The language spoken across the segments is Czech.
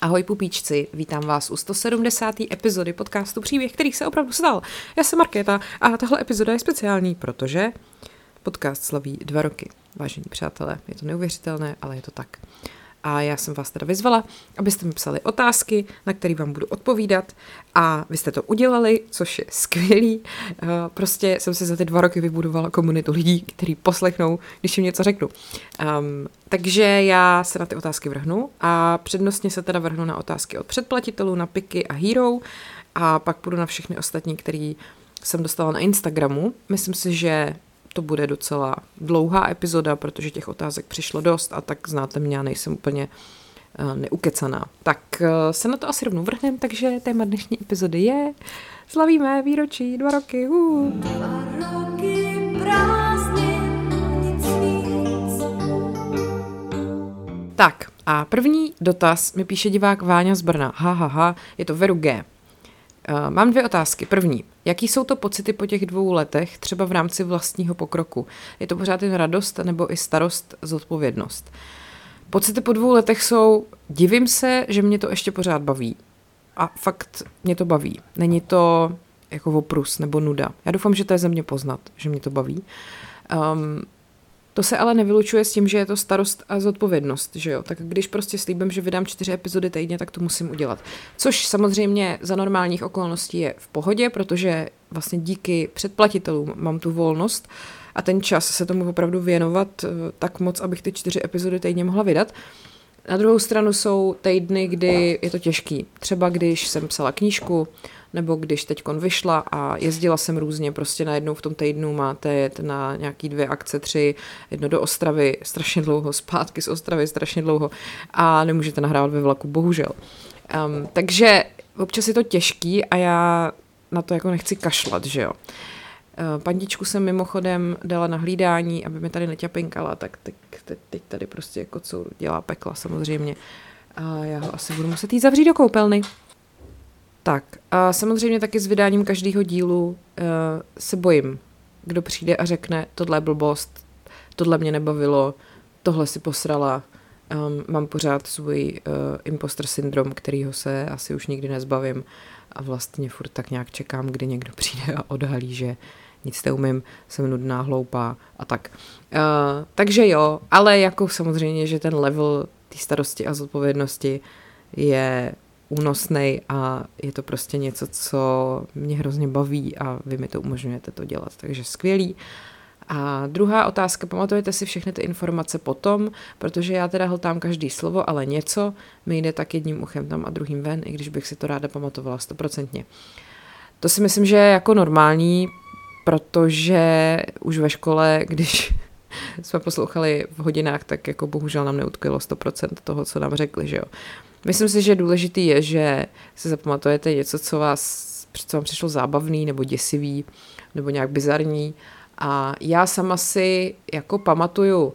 Ahoj pupíčci, vítám vás u 170. epizody podcastu Příběh, který se opravdu stal. Já jsem Markéta a tahle epizoda je speciální, protože podcast slaví dva roky. Vážení přátelé, je to neuvěřitelné, ale je to tak. A já jsem vás teda vyzvala, abyste mi psali otázky, na které vám budu odpovídat. A vy jste to udělali, což je skvělý. Eh, prostě jsem si za ty dva roky vybudovala komunitu lidí, kteří poslechnou, když jim něco řeknu. Um, takže já se na ty otázky vrhnu a přednostně se teda vrhnu na otázky od předplatitelů, na Piky a Hero a pak půjdu na všechny ostatní, který jsem dostala na Instagramu. Myslím si, že to bude docela dlouhá epizoda, protože těch otázek přišlo dost a tak znáte mě, já nejsem úplně uh, neukecaná. Tak uh, se na to asi rovnou vrhnem, takže téma dnešní epizody je Slavíme výročí, dva roky. Uh. Dva roky Tak a první dotaz mi píše divák Váňa z Brna. Ha, ha, ha, je to Veru G. Uh, mám dvě otázky. První, jaký jsou to pocity po těch dvou letech, třeba v rámci vlastního pokroku? Je to pořád jen radost nebo i starost, zodpovědnost? Pocity po dvou letech jsou, divím se, že mě to ještě pořád baví. A fakt mě to baví. Není to jako oprus nebo nuda. Já doufám, že to je ze mě poznat, že mě to baví. Um, to se ale nevylučuje s tím, že je to starost a zodpovědnost, že jo? Tak když prostě slíbím, že vydám čtyři epizody týdně, tak to musím udělat. Což samozřejmě za normálních okolností je v pohodě, protože vlastně díky předplatitelům mám tu volnost a ten čas se tomu opravdu věnovat eh, tak moc, abych ty čtyři epizody týdně mohla vydat. Na druhou stranu jsou týdny, kdy je to těžký. Třeba když jsem psala knížku, nebo když teď vyšla a jezdila jsem různě, prostě najednou v tom týdnu máte jet na nějaký dvě akce, tři, jedno do Ostravy strašně dlouho, zpátky z Ostravy strašně dlouho a nemůžete nahrávat ve vlaku, bohužel. Um, takže občas je to těžký a já na to jako nechci kašlat, že jo. Pandičku jsem mimochodem dala na hlídání, aby mi tady neťapinkala, tak teď, teď, teď tady prostě jako co dělá pekla samozřejmě. A já ho asi budu muset jít zavřít do koupelny. Tak a samozřejmě taky s vydáním každého dílu uh, se bojím, kdo přijde a řekne, tohle je blbost, tohle mě nebavilo, tohle si posrala, um, mám pořád svůj uh, imposter syndrom, kterýho se asi už nikdy nezbavím a vlastně furt tak nějak čekám, kdy někdo přijde a odhalí, že nic neumím, jsem nudná, hloupá a tak. Uh, takže jo, ale jako samozřejmě, že ten level té starosti a zodpovědnosti je únosný a je to prostě něco, co mě hrozně baví a vy mi to umožňujete to dělat, takže skvělý. A druhá otázka, pamatujete si všechny ty informace potom, protože já teda hltám každý slovo, ale něco mi jde tak jedním uchem tam a druhým ven, i když bych si to ráda pamatovala stoprocentně. To si myslím, že je jako normální, protože už ve škole, když jsme poslouchali v hodinách, tak jako bohužel nám neutkvělo 100% toho, co nám řekli, že jo. Myslím si, že důležitý je, že si zapamatujete něco, co vás co vám přišlo zábavný nebo děsivý nebo nějak bizarní. A já sama si jako pamatuju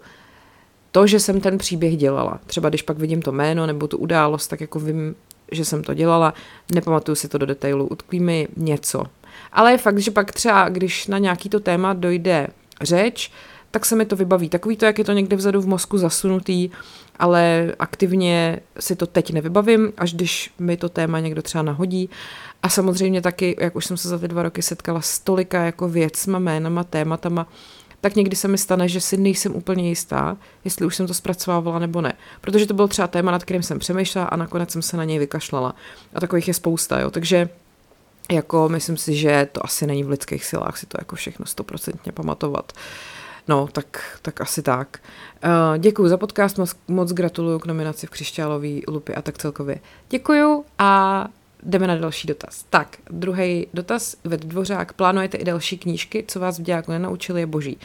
to, že jsem ten příběh dělala. Třeba když pak vidím to jméno nebo tu událost, tak jako vím, že jsem to dělala, nepamatuju si to do detailu, utkví mi něco. Ale je fakt, že pak třeba, když na nějaký to téma dojde řeč, tak se mi to vybaví. Takový to, jak je to někde vzadu v mozku zasunutý, ale aktivně si to teď nevybavím, až když mi to téma někdo třeba nahodí. A samozřejmě taky, jak už jsem se za ty dva roky setkala s tolika jako věcma, jménama, tématama, tak někdy se mi stane, že si nejsem úplně jistá, jestli už jsem to zpracovávala nebo ne. Protože to byl třeba téma, nad kterým jsem přemýšlela a nakonec jsem se na něj vykašlala. A takových je spousta, jo. Takže jako myslím si, že to asi není v lidských silách si to jako všechno stoprocentně pamatovat. Uh, No, tak, tak asi tak. Uh, děkuji za podcast, moc, moc gratuluju k nominaci v Křišťálové lupy a tak celkově. Děkuju a jdeme na další dotaz. Tak, druhý dotaz. Ved Dvořák, plánujete i další knížky, co vás v dějáku nenaučili, je boží.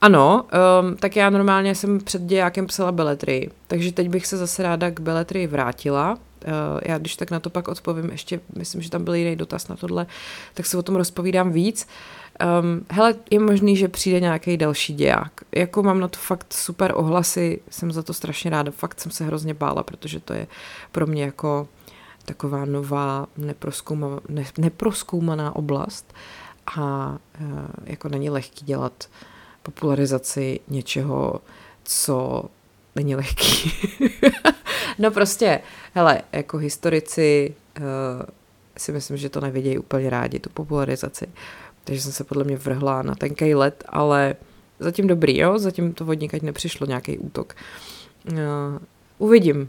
Ano, um, tak já normálně jsem před dějákem psala beletry, takže teď bych se zase ráda k beletry vrátila. Uh, já když tak na to pak odpovím, ještě myslím, že tam byl jiný dotaz na tohle, tak se o tom rozpovídám víc. Uh, Um, hele, je možný, že přijde nějaký další děják. Jako mám na to fakt super ohlasy, jsem za to strašně ráda. Fakt jsem se hrozně bála, protože to je pro mě jako taková nová neproskoumaná, ne, neproskoumaná oblast a uh, jako není lehký dělat popularizaci něčeho, co není lehký. no prostě, hele, jako historici uh, si myslím, že to nevidějí úplně rádi, tu popularizaci. Takže jsem se podle mě vrhla na tenký let, ale zatím dobrý, jo? Zatím to vodníkať nepřišlo, nějaký útok. Uh, uvidím.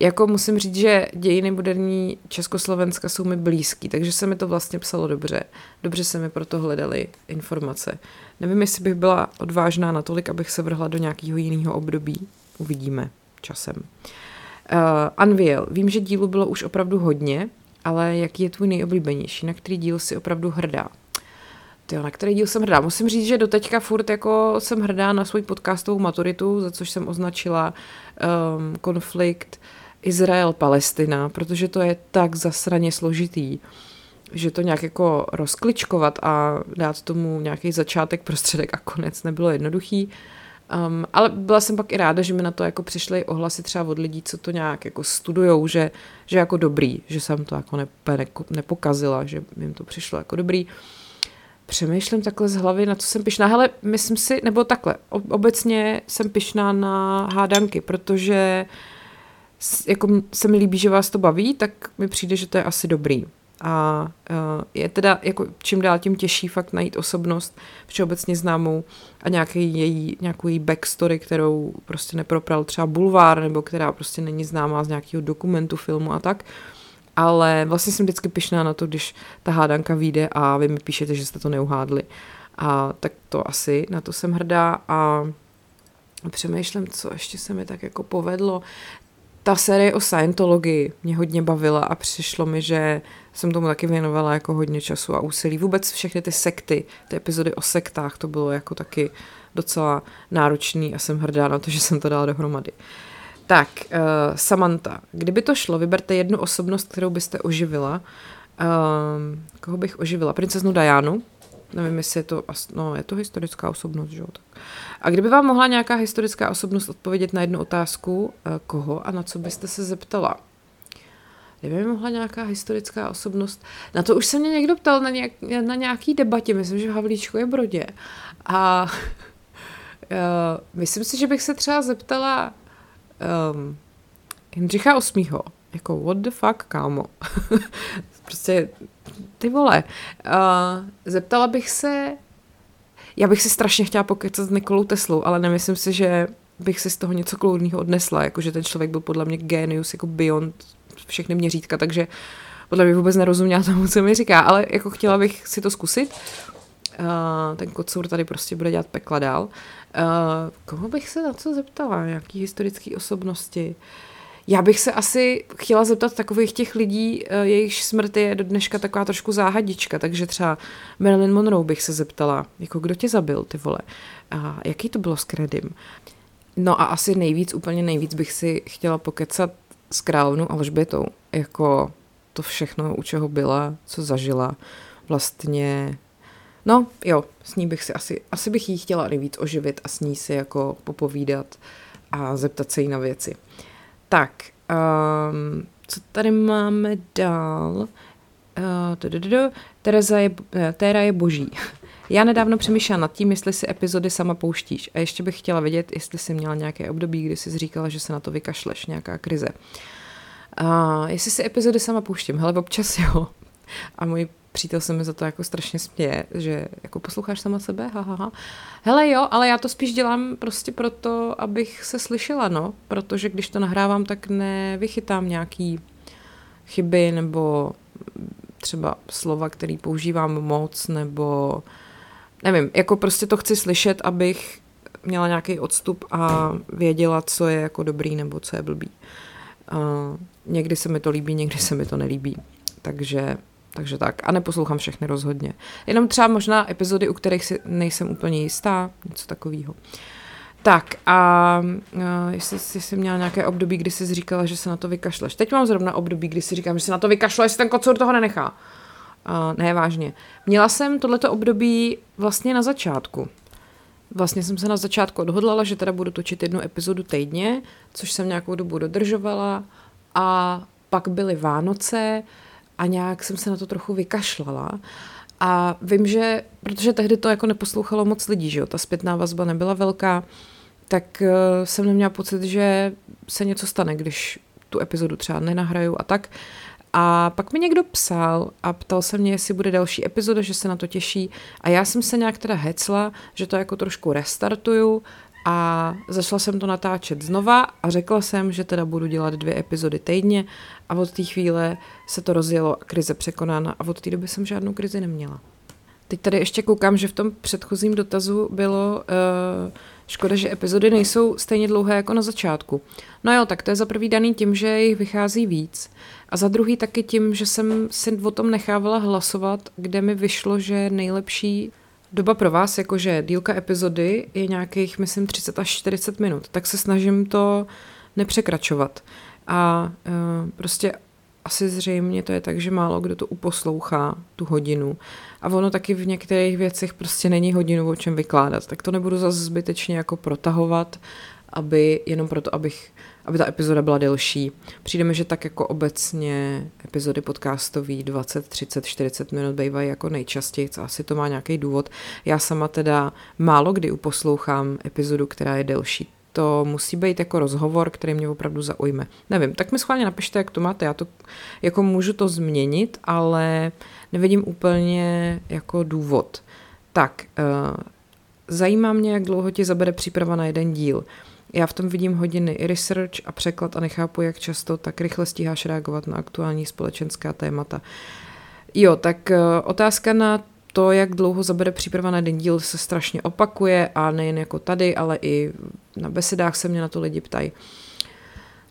Jako musím říct, že dějiny moderní Československa jsou mi blízký, takže se mi to vlastně psalo dobře. Dobře se mi proto hledaly informace. Nevím, jestli bych byla odvážná natolik, abych se vrhla do nějakého jiného období. Uvidíme časem. Uh, Unveil. Vím, že dílu bylo už opravdu hodně, ale jaký je tvůj nejoblíbenější? Na který díl si opravdu hrdá? Tyjo, na který díl jsem hrdá? Musím říct, že doteďka furt jako jsem hrdá na svou podcastovou maturitu, za což jsem označila um, konflikt Izrael-Palestina, protože to je tak zasraně složitý, že to nějak jako rozkličkovat a dát tomu nějaký začátek, prostředek a konec nebylo jednoduchý. Um, ale byla jsem pak i ráda, že mi na to jako přišly ohlasy třeba od lidí, co to nějak jako studujou, že, že jako dobrý, že jsem to jako nepe, nepokazila, že jim to přišlo jako dobrý. Přemýšlím takhle z hlavy, na co jsem pišná. Hele, myslím si, nebo takhle, obecně jsem pišná na hádanky, protože jako se mi líbí, že vás to baví, tak mi přijde, že to je asi dobrý. A uh, je teda jako čím dál tím těžší fakt najít osobnost všeobecně známou a nějaký její, nějakou její backstory, kterou prostě nepropral třeba bulvár, nebo která prostě není známá z nějakého dokumentu, filmu a tak. Ale vlastně jsem vždycky pišná na to, když ta hádanka vyjde a vy mi píšete, že jste to neuhádli. A tak to asi, na to jsem hrdá a přemýšlím, co ještě se mi tak jako povedlo ta série o Scientologii mě hodně bavila a přišlo mi, že jsem tomu taky věnovala jako hodně času a úsilí. Vůbec všechny ty sekty, ty epizody o sektách, to bylo jako taky docela náročný a jsem hrdá na to, že jsem to dala dohromady. Tak, uh, Samantha, kdyby to šlo, vyberte jednu osobnost, kterou byste oživila. Uh, koho bych oživila? Princeznu Dianu, Nevím, jestli je to, no, je to historická osobnost, že jo? A kdyby vám mohla nějaká historická osobnost odpovědět na jednu otázku, eh, koho a na co byste se zeptala? Kdyby mohla nějaká historická osobnost, na to už se mě někdo ptal na, nějak, na nějaký debatě, myslím, že v Havlíčku je Brodě. A uh, myslím si, že bych se třeba zeptala um, Jindřicha VIII. Jako, what the fuck, kámo? prostě ty vole, uh, zeptala bych se, já bych si strašně chtěla pokecat s Nikolou Teslou, ale nemyslím si, že bych si z toho něco kloudného odnesla, jakože ten člověk byl podle mě genius, jako beyond všechny měřítka, takže podle mě vůbec nerozuměla tomu, co mi říká, ale jako chtěla bych si to zkusit. Uh, ten kocour tady prostě bude dělat pekla dál. Uh, koho bych se na co zeptala? Jaký historické osobnosti? Uh, já bych se asi chtěla zeptat takových těch lidí, eh, jejichž smrt je do dneška taková trošku záhadička, takže třeba Marilyn Monroe bych se zeptala, jako kdo tě zabil, ty vole, a jaký to bylo s kredim. No a asi nejvíc, úplně nejvíc bych si chtěla pokecat s královnou Alžbětou, jako to všechno, u čeho byla, co zažila, vlastně No, jo, s ní bych si asi, asi bych jí chtěla nejvíc oživit a s ní si jako popovídat a zeptat se jí na věci. Tak, um, co tady máme dál? Uh, Tereza je, eh, Téra je boží. Já nedávno přemýšlela nad tím, jestli si epizody sama pouštíš. A ještě bych chtěla vědět, jestli jsi měla nějaké období, kdy jsi říkala, že se na to vykašleš, nějaká krize. A jestli si epizody sama pouštím, hele, občas jo. A můj přítel se mi za to jako strašně směje, že jako posloucháš sama sebe, ha, ha, ha. Hele jo, ale já to spíš dělám prostě proto, abych se slyšela, no, protože když to nahrávám, tak nevychytám nějaký chyby nebo třeba slova, který používám moc, nebo nevím, jako prostě to chci slyšet, abych měla nějaký odstup a věděla, co je jako dobrý nebo co je blbý. Uh, někdy se mi to líbí, někdy se mi to nelíbí. Takže takže tak. A neposlouchám všechny rozhodně. Jenom třeba možná epizody, u kterých si nejsem úplně jistá, něco takového. Tak a uh, jestli, jestli jsi měla nějaké období, kdy jsi říkala, že se na to vykašleš. Teď mám zrovna období, kdy si říkám, že se na to vykašle, jestli ten kocour toho nenechá. Uh, ne, vážně. Měla jsem tohleto období vlastně na začátku. Vlastně jsem se na začátku odhodlala, že teda budu točit jednu epizodu týdně, což jsem nějakou dobu dodržovala a pak byly Vánoce, a nějak jsem se na to trochu vykašlala. A vím, že, protože tehdy to jako neposlouchalo moc lidí, že jo, ta zpětná vazba nebyla velká, tak uh, jsem neměla pocit, že se něco stane, když tu epizodu třeba nenahraju a tak. A pak mi někdo psal a ptal se mě, jestli bude další epizoda, že se na to těší. A já jsem se nějak teda hecla, že to jako trošku restartuju a začala jsem to natáčet znova a řekla jsem, že teda budu dělat dvě epizody týdně a od té chvíle se to rozjelo a krize překonána a od té doby jsem žádnou krizi neměla. Teď tady ještě koukám, že v tom předchozím dotazu bylo uh, škoda, že epizody nejsou stejně dlouhé jako na začátku. No jo, tak to je za prvý daný tím, že jich vychází víc a za druhý taky tím, že jsem si o tom nechávala hlasovat, kde mi vyšlo, že nejlepší doba pro vás, jakože dílka epizody je nějakých, myslím, 30 až 40 minut, tak se snažím to nepřekračovat. A uh, prostě asi zřejmě to je tak, že málo kdo to uposlouchá, tu hodinu. A ono taky v některých věcech prostě není hodinu o čem vykládat. Tak to nebudu zase zbytečně jako protahovat, aby jenom proto, abych, aby ta epizoda byla delší. Přijde mi, že tak jako obecně epizody podcastový 20, 30, 40 minut bývají jako nejčastěji, co asi to má nějaký důvod. Já sama teda málo kdy uposlouchám epizodu, která je delší to musí být jako rozhovor, který mě opravdu zaujme. Nevím, tak mi schválně napište, jak to máte. Já to jako můžu to změnit, ale nevidím úplně jako důvod. Tak, uh, zajímá mě, jak dlouho ti zabere příprava na jeden díl. Já v tom vidím hodiny i research a překlad a nechápu, jak často tak rychle stíháš reagovat na aktuální společenská témata. Jo, tak uh, otázka na to, jak dlouho zabere příprava na jeden díl, se strašně opakuje a nejen jako tady, ale i na besedách se mě na to lidi ptají.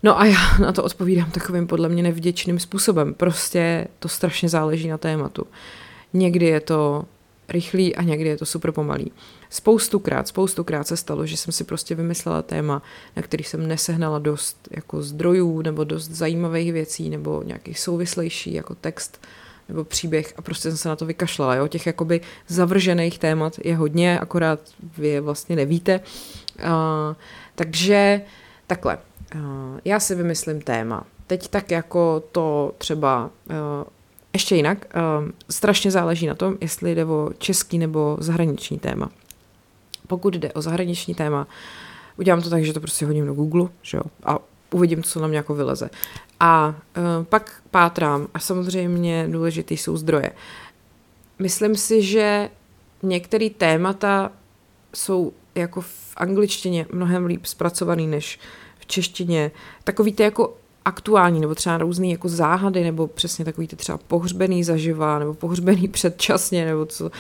No a já na to odpovídám takovým podle mě nevděčným způsobem. Prostě to strašně záleží na tématu. Někdy je to rychlý a někdy je to super pomalý. Spoustukrát, spoustukrát se stalo, že jsem si prostě vymyslela téma, na který jsem nesehnala dost jako zdrojů nebo dost zajímavých věcí nebo nějakých souvislejší jako text nebo příběh a prostě jsem se na to vykašlala. Jo? Těch jakoby zavržených témat je hodně, akorát vy je vlastně nevíte. Uh, takže takhle, uh, já si vymyslím téma. Teď tak jako to třeba uh, ještě jinak, uh, strašně záleží na tom, jestli jde o český nebo zahraniční téma. Pokud jde o zahraniční téma, udělám to tak, že to prostě hodím do Google, že jo, a uvidím, co na mě jako vyleze. A uh, pak pátrám a samozřejmě důležitý jsou zdroje. Myslím si, že některé témata jsou jako v angličtině mnohem líp zpracovaný než v češtině. Takový ty jako aktuální, nebo třeba různý jako záhady, nebo přesně takový ty třeba pohřbený zaživa, nebo pohřbený předčasně, nebo co, uh,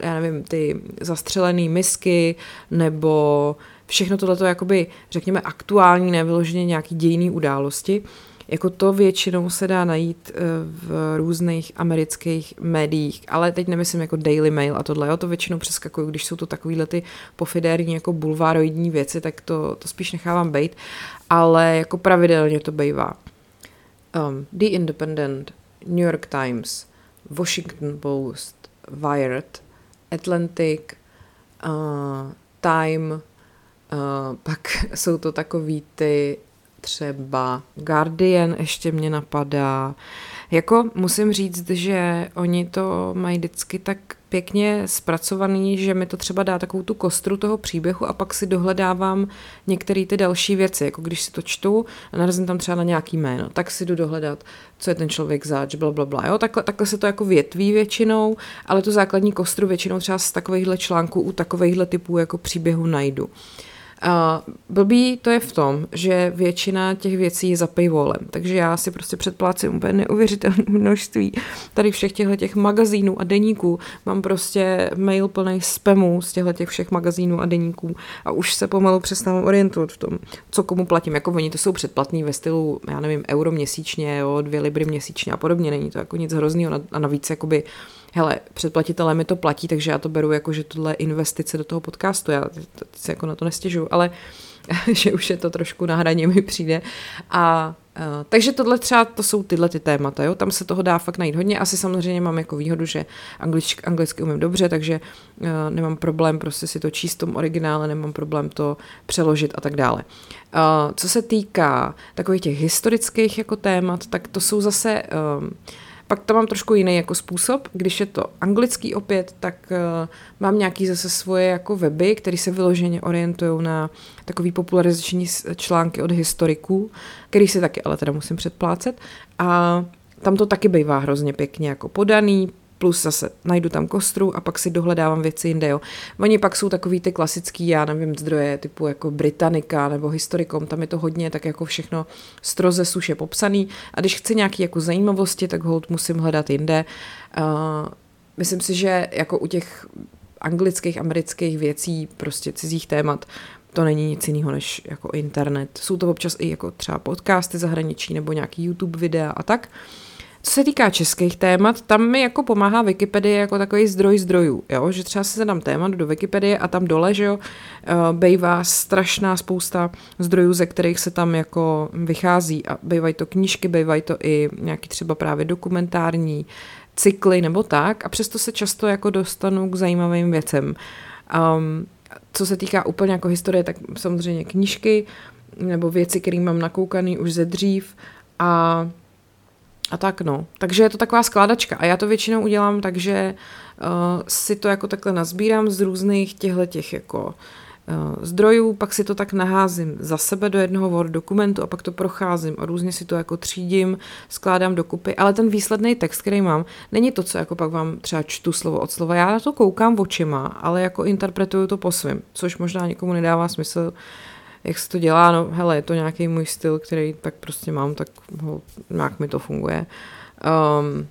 já nevím, ty zastřelený misky, nebo všechno tohleto jakoby, řekněme, aktuální, nevyloženě nějaký dějný události. Jako to většinou se dá najít eh, v různých amerických médiích, ale teď nemyslím jako Daily Mail a tohle, jo, to většinou přeskakuju, když jsou to takovýhle ty pofidérní jako bulvároidní věci, tak to, to spíš nechávám být, ale jako pravidelně to bývá. Um, The Independent, New York Times, Washington Post, Wired, Atlantic, uh, Time, uh, pak jsou to takový ty třeba Guardian ještě mě napadá. Jako musím říct, že oni to mají vždycky tak pěkně zpracovaný, že mi to třeba dá takovou tu kostru toho příběhu a pak si dohledávám některé ty další věci, jako když si to čtu a narazím tam třeba na nějaký jméno, tak si jdu dohledat, co je ten člověk zač, bla, bla, bla. Jo? Takhle, takhle se to jako větví většinou, ale tu základní kostru většinou třeba z takovýchhle článků u takovýchhle typů jako příběhu najdu. Uh, Uh, blbý to je v tom, že většina těch věcí je za paywallem, takže já si prostě předplácím úplně neuvěřitelné množství tady všech těchto těch magazínů a deníků. Mám prostě mail plný spamů z těchto těch všech magazínů a deníků a už se pomalu přestávám orientovat v tom, co komu platím. Jako oni to jsou předplatný ve stylu, já nevím, euro měsíčně, jo, dvě libry měsíčně a podobně. Není to jako nic hrozného a navíc jakoby hele, předplatitelé mi to platí, takže já to beru jako, že tohle investice do toho podcastu, já se jako na to nestěžu, ale že už je to trošku na hraně mi přijde. A Uh, takže tohle třeba, to jsou tyhle ty témata, jo? tam se toho dá fakt najít hodně. Asi samozřejmě mám jako výhodu, že angličky, anglicky umím dobře, takže uh, nemám problém prostě si to číst v tom originále, nemám problém to přeložit a tak dále. Uh, co se týká takových těch historických jako témat, tak to jsou zase... Uh, Pak tam mám trošku jiný jako způsob. Když je to anglický opět, tak uh, mám nějaký zase svoje jako weby, které se vyloženě orientují na takový popularizační články od historiků, který si taky ale teda musím předplácet. A tam to taky bývá hrozně pěkně jako podaný, plus zase najdu tam kostru a pak si dohledávám věci jinde, jo. Oni pak jsou takový ty klasický, já nevím, zdroje typu jako Britannica nebo Historikom, tam je to hodně tak jako všechno stroze suše popsaný a když chci nějaký jako zajímavosti, tak hold musím hledat jinde. Uh, myslím si, že jako u těch anglických, amerických věcí, prostě cizích témat, to není nic jiného než jako internet. Jsou to občas i jako třeba podcasty zahraničí nebo nějaký YouTube videa a tak. Uh, co se týká českých témat, tam mi jako pomáhá Wikipedie jako takový zdroj zdrojů, jo? že třeba si zadám témat do Wikipedie a tam dole, že jo, eh, bejvá strašná spousta zdrojů, ze kterých se tam jako vychází a bývají to knížky, bývají to i nějaký třeba právě dokumentární cykly nebo tak a přesto se často jako dostanu k zajímavým věcem. Um, co se týká úplně jako historie, tak samozřejmě knížky nebo věci, které mám nakoukaný už ze dřív a a tak no. Takže je to taková skládačka. A já to většinou udělám tak, že uh, si to jako takhle nazbírám z různých těchto těch jako uh, zdrojů, pak si to tak naházím za sebe do jednoho Word dokumentu a pak to procházím a různě si to jako třídím, skládám dokupy, ale ten výsledný text, který mám, není to, co jako pak vám třeba čtu slovo od slova. Já na to koukám očima, ale jako interpretuju to po svým, což možná někomu nedává smysl, jak se to dělá, no hele, je to nějaký můj styl, který tak prostě mám, tak ho, nějak mi to funguje. Um,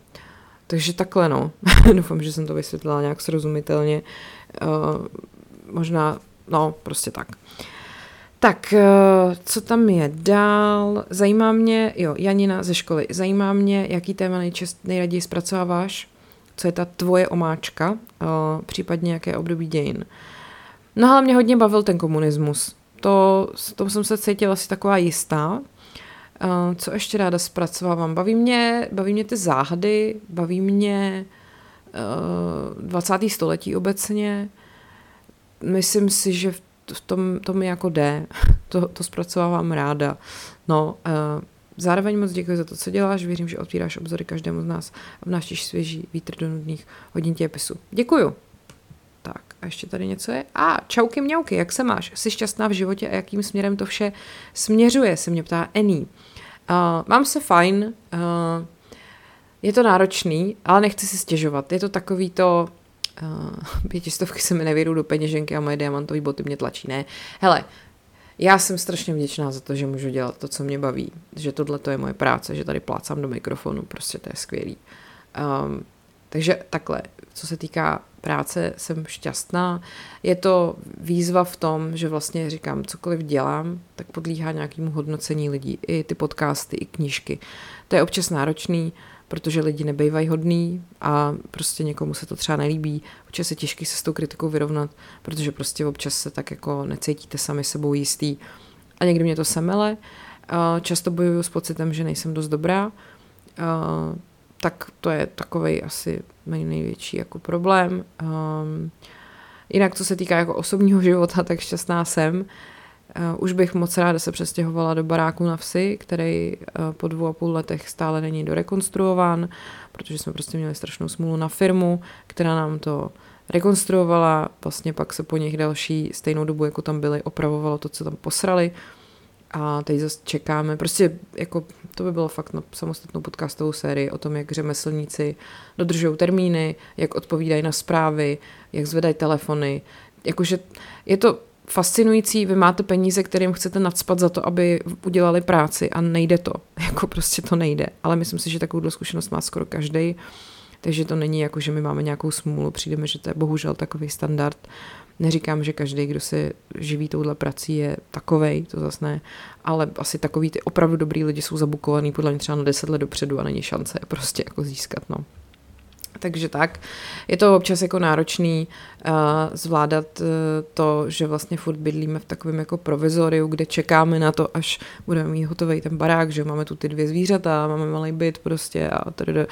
takže takhle, no. Doufám, že jsem to vysvětlila nějak srozumitelně. Uh, možná, no, prostě tak. Tak, uh, co tam je dál? Zajímá mě, jo, Janina ze školy, zajímá mě, jaký téma nejčast, nejraději zpracováváš, co je ta tvoje omáčka, uh, případně jaké období dějin. No ale mě hodně bavil ten komunismus to, to jsem se cítila asi taková jistá. Uh, co ještě ráda zpracovávám? Baví mě, baví mě ty záhady, baví mě uh, 20. století obecně. Myslím si, že v, tom, to mi jako jde. To, to zpracovávám ráda. No, uh, Zároveň moc děkuji za to, co děláš. Věřím, že otvíráš obzory každému z nás a vnášíš svěží vítr do nudných hodin těpisu. Děkuju. A ještě tady něco je. A čauky mňauky, jak se máš? Jsi šťastná v životě a jakým směrem to vše směřuje, se mě ptá Ení. Uh, mám se fajn, uh, je to náročný, ale nechci si stěžovat. Je to takový to, uh, pětistovky se mi nevědou do peněženky a moje diamantové boty mě tlačí. Ne, hele, já jsem strašně vděčná za to, že můžu dělat to, co mě baví, že tohle to je moje práce, že tady plácám do mikrofonu, prostě to je skvělý. Um, takže takhle, co se týká práce, jsem šťastná. Je to výzva v tom, že vlastně říkám, cokoliv dělám, tak podlíhá nějakému hodnocení lidí. I ty podcasty, i knížky. To je občas náročný, protože lidi nebejvají hodný a prostě někomu se to třeba nelíbí. Občas je těžký se s tou kritikou vyrovnat, protože prostě občas se tak jako necítíte sami sebou jistý. A někdy mě to semele. Často bojuju s pocitem, že nejsem dost dobrá tak to je takový asi největší jako problém. Um, jinak, co se týká jako osobního života, tak šťastná jsem. Uh, už bych moc ráda se přestěhovala do baráku na vsi, který uh, po dvou a půl letech stále není dorekonstruován, protože jsme prostě měli strašnou smůlu na firmu, která nám to rekonstruovala, vlastně pak se po nich další stejnou dobu, jako tam byli, opravovalo to, co tam posrali. Uh, a teď zase čekáme, prostě jako to by bylo fakt na samostatnou podcastovou sérii o tom, jak řemeslníci dodržují termíny, jak odpovídají na zprávy, jak zvedají telefony. Jakože je to fascinující, vy máte peníze, kterým chcete nadspat za to, aby udělali práci a nejde to. Jako prostě to nejde. Ale myslím si, že takovou zkušenost má skoro každý. Takže to není jako, že my máme nějakou smůlu, přijdeme, že to je bohužel takový standard. Neříkám, že každý, kdo se živí touhle prací, je takovej, to zase ne, ale asi takový ty opravdu dobrý lidi jsou zabukovaný podle mě třeba na deset let dopředu a není šance prostě jako získat, no. Takže tak, je to občas jako náročný uh, zvládat uh, to, že vlastně furt bydlíme v takovém jako provizoriu, kde čekáme na to, až budeme mít hotový ten barák, že máme tu ty dvě zvířata, máme malý byt prostě a tady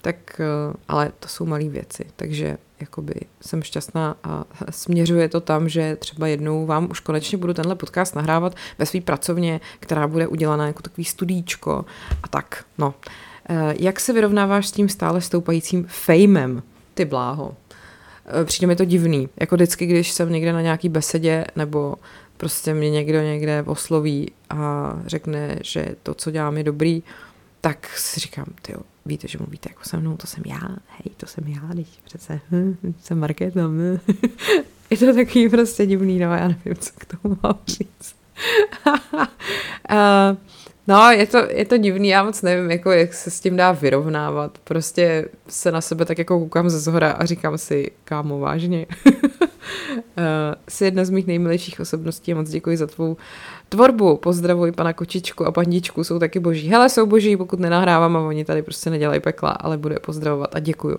tak, uh, ale to jsou malé věci, takže jakoby jsem šťastná a směřuje to tam, že třeba jednou vám už konečně budu tenhle podcast nahrávat ve své pracovně, která bude udělaná jako takový studíčko a tak, no. Uh, jak se vyrovnáváš s tím stále stoupajícím fejmem? Ty bláho. Uh, přijde mi to divný. Jako vždycky, když jsem někde na nějaký besedě nebo prostě mě někdo někde osloví a řekne, že to, co dělám, je dobrý, tak si říkám, ty víte, že mluvíte jako se mnou, to jsem já, hej, to jsem já, teď přece hm, jsem Markéta. Hm. je to takový prostě divný, no, já nevím, co k tomu mám říct. uh, no, je to, je to divný, já moc nevím, jako, jak se s tím dá vyrovnávat. Prostě se na sebe tak jako koukám ze zhora a říkám si, kámo, vážně. uh, jsi jedna z mých nejmilejších osobností a moc děkuji za tvou tvorbu. Pozdravuji pana Kočičku a pandičku, jsou taky boží. Hele, jsou boží, pokud nenahrávám a oni tady prostě nedělají pekla, ale bude pozdravovat a děkuju.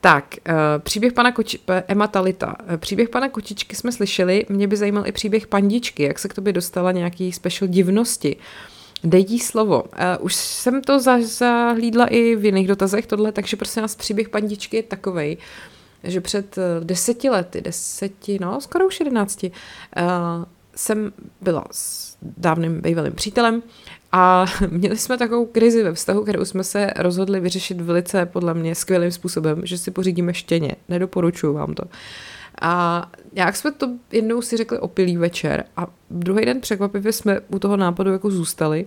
Tak, uh, příběh pana Koči... Emma Talita. Uh, příběh pana Kočičky jsme slyšeli, mě by zajímal i příběh pandičky, jak se k tobě dostala nějaký special divnosti. Dej jí slovo. Uh, už jsem to za, zahlídla i v jiných dotazech tohle, takže prosím nás příběh pandičky je takovej, že před deseti lety, deseti, no skoro už jedenácti, jsem byla s dávným bývalým přítelem a měli jsme takovou krizi ve vztahu, kterou jsme se rozhodli vyřešit velice podle mě skvělým způsobem, že si pořídíme štěně. Nedoporučuju vám to. A jak jsme to jednou si řekli opilý večer a druhý den překvapivě jsme u toho nápadu jako zůstali.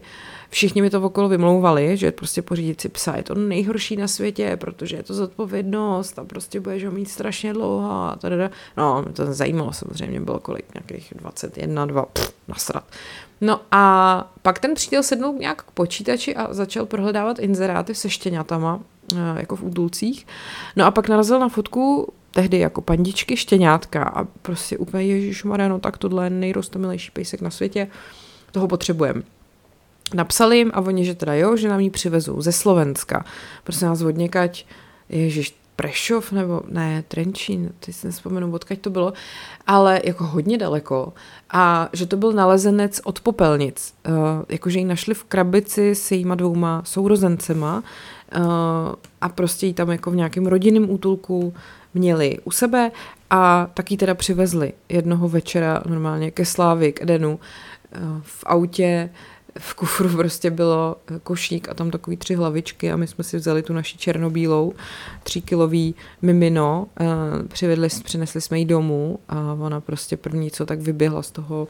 Všichni mi to okolo vymlouvali, že prostě pořídit si psa je to nejhorší na světě, protože je to zodpovědnost a prostě budeš ho mít strašně dlouho a tada. No, mě to zajímalo samozřejmě, bylo kolik, nějakých 21, 2, pff, nasrat. No a pak ten přítel sednul nějak k počítači a začal prohledávat inzeráty se štěňatama, eh, jako v údulcích. No a pak narazil na fotku tehdy jako pandičky štěňátka a prostě úplně Ježíš no tak tohle je nejrostomilejší pejsek na světě, toho potřebujeme. Napsali jim a oni, že teda jo, že nám ji přivezou ze Slovenska. Prostě nás od někať, Ježíš, Prešov nebo ne, Trenčín, teď si nespomenu, odkaď to bylo, ale jako hodně daleko a že to byl nalezenec od popelnic, uh, jakože ji našli v krabici s jejíma dvouma sourozencema uh, a prostě ji tam jako v nějakém rodinném útulku měli u sebe a taky teda přivezli jednoho večera normálně ke Slávy, k Edenu uh, v autě v kufru prostě bylo košík a tam takový tři hlavičky a my jsme si vzali tu naši černobílou tříkilový mimino, přivedli, přinesli jsme ji domů a ona prostě první co tak vyběhla z toho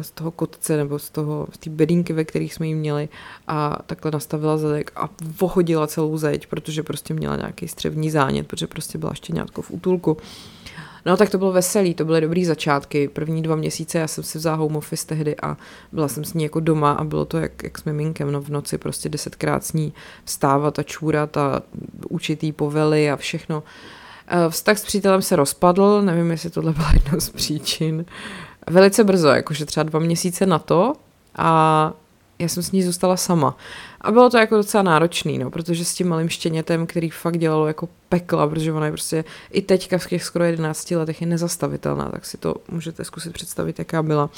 z toho kotce nebo z toho, z té bedínky, ve kterých jsme ji měli a takhle nastavila zadek a vohodila celou zeď, protože prostě měla nějaký střevní zánět, protože prostě byla štěňátko v útulku. No tak to bylo veselý, to byly dobrý začátky. První dva měsíce já jsem si vzala home office tehdy a byla jsem s ní jako doma a bylo to jak, jak s miminkem, no v noci prostě desetkrát s ní vstávat a čůrat a učit povely a všechno. Eh, vztah s přítelem se rozpadl, nevím, jestli tohle byla jedna z příčin. Velice brzo, jakože třeba dva měsíce na to a já jsem s ní zůstala sama. A bylo to jako docela náročný, no, protože s tím malým štěnětem, který fakt dělalo jako pekla, protože ona je prostě i teďka v těch skoro 11 letech je nezastavitelná, tak si to můžete zkusit představit, jaká byla,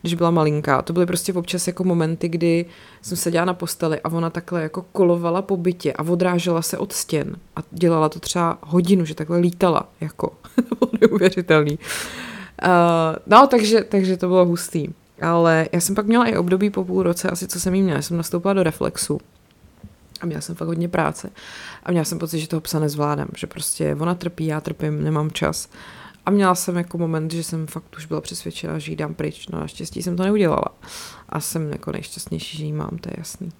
když byla malinká. To byly prostě občas jako momenty, kdy jsem seděla na posteli a ona takhle jako kolovala po bytě a odrážela se od stěn a dělala to třeba hodinu, že takhle lítala, jako, neuvěřitelný. Uh, no, takže, takže to bylo hustý. Ale já jsem pak měla i období po půl roce, asi co jsem jí měla, jsem nastoupila do reflexu. A měla jsem fakt hodně práce. A měla jsem pocit, že toho psa nezvládám, že prostě ona trpí, já trpím, nemám čas. A měla jsem jako moment, že jsem fakt už byla přesvědčena, že jí dám pryč. No naštěstí jsem to neudělala. A jsem jako nejšťastnější, že jí mám, to je jasný.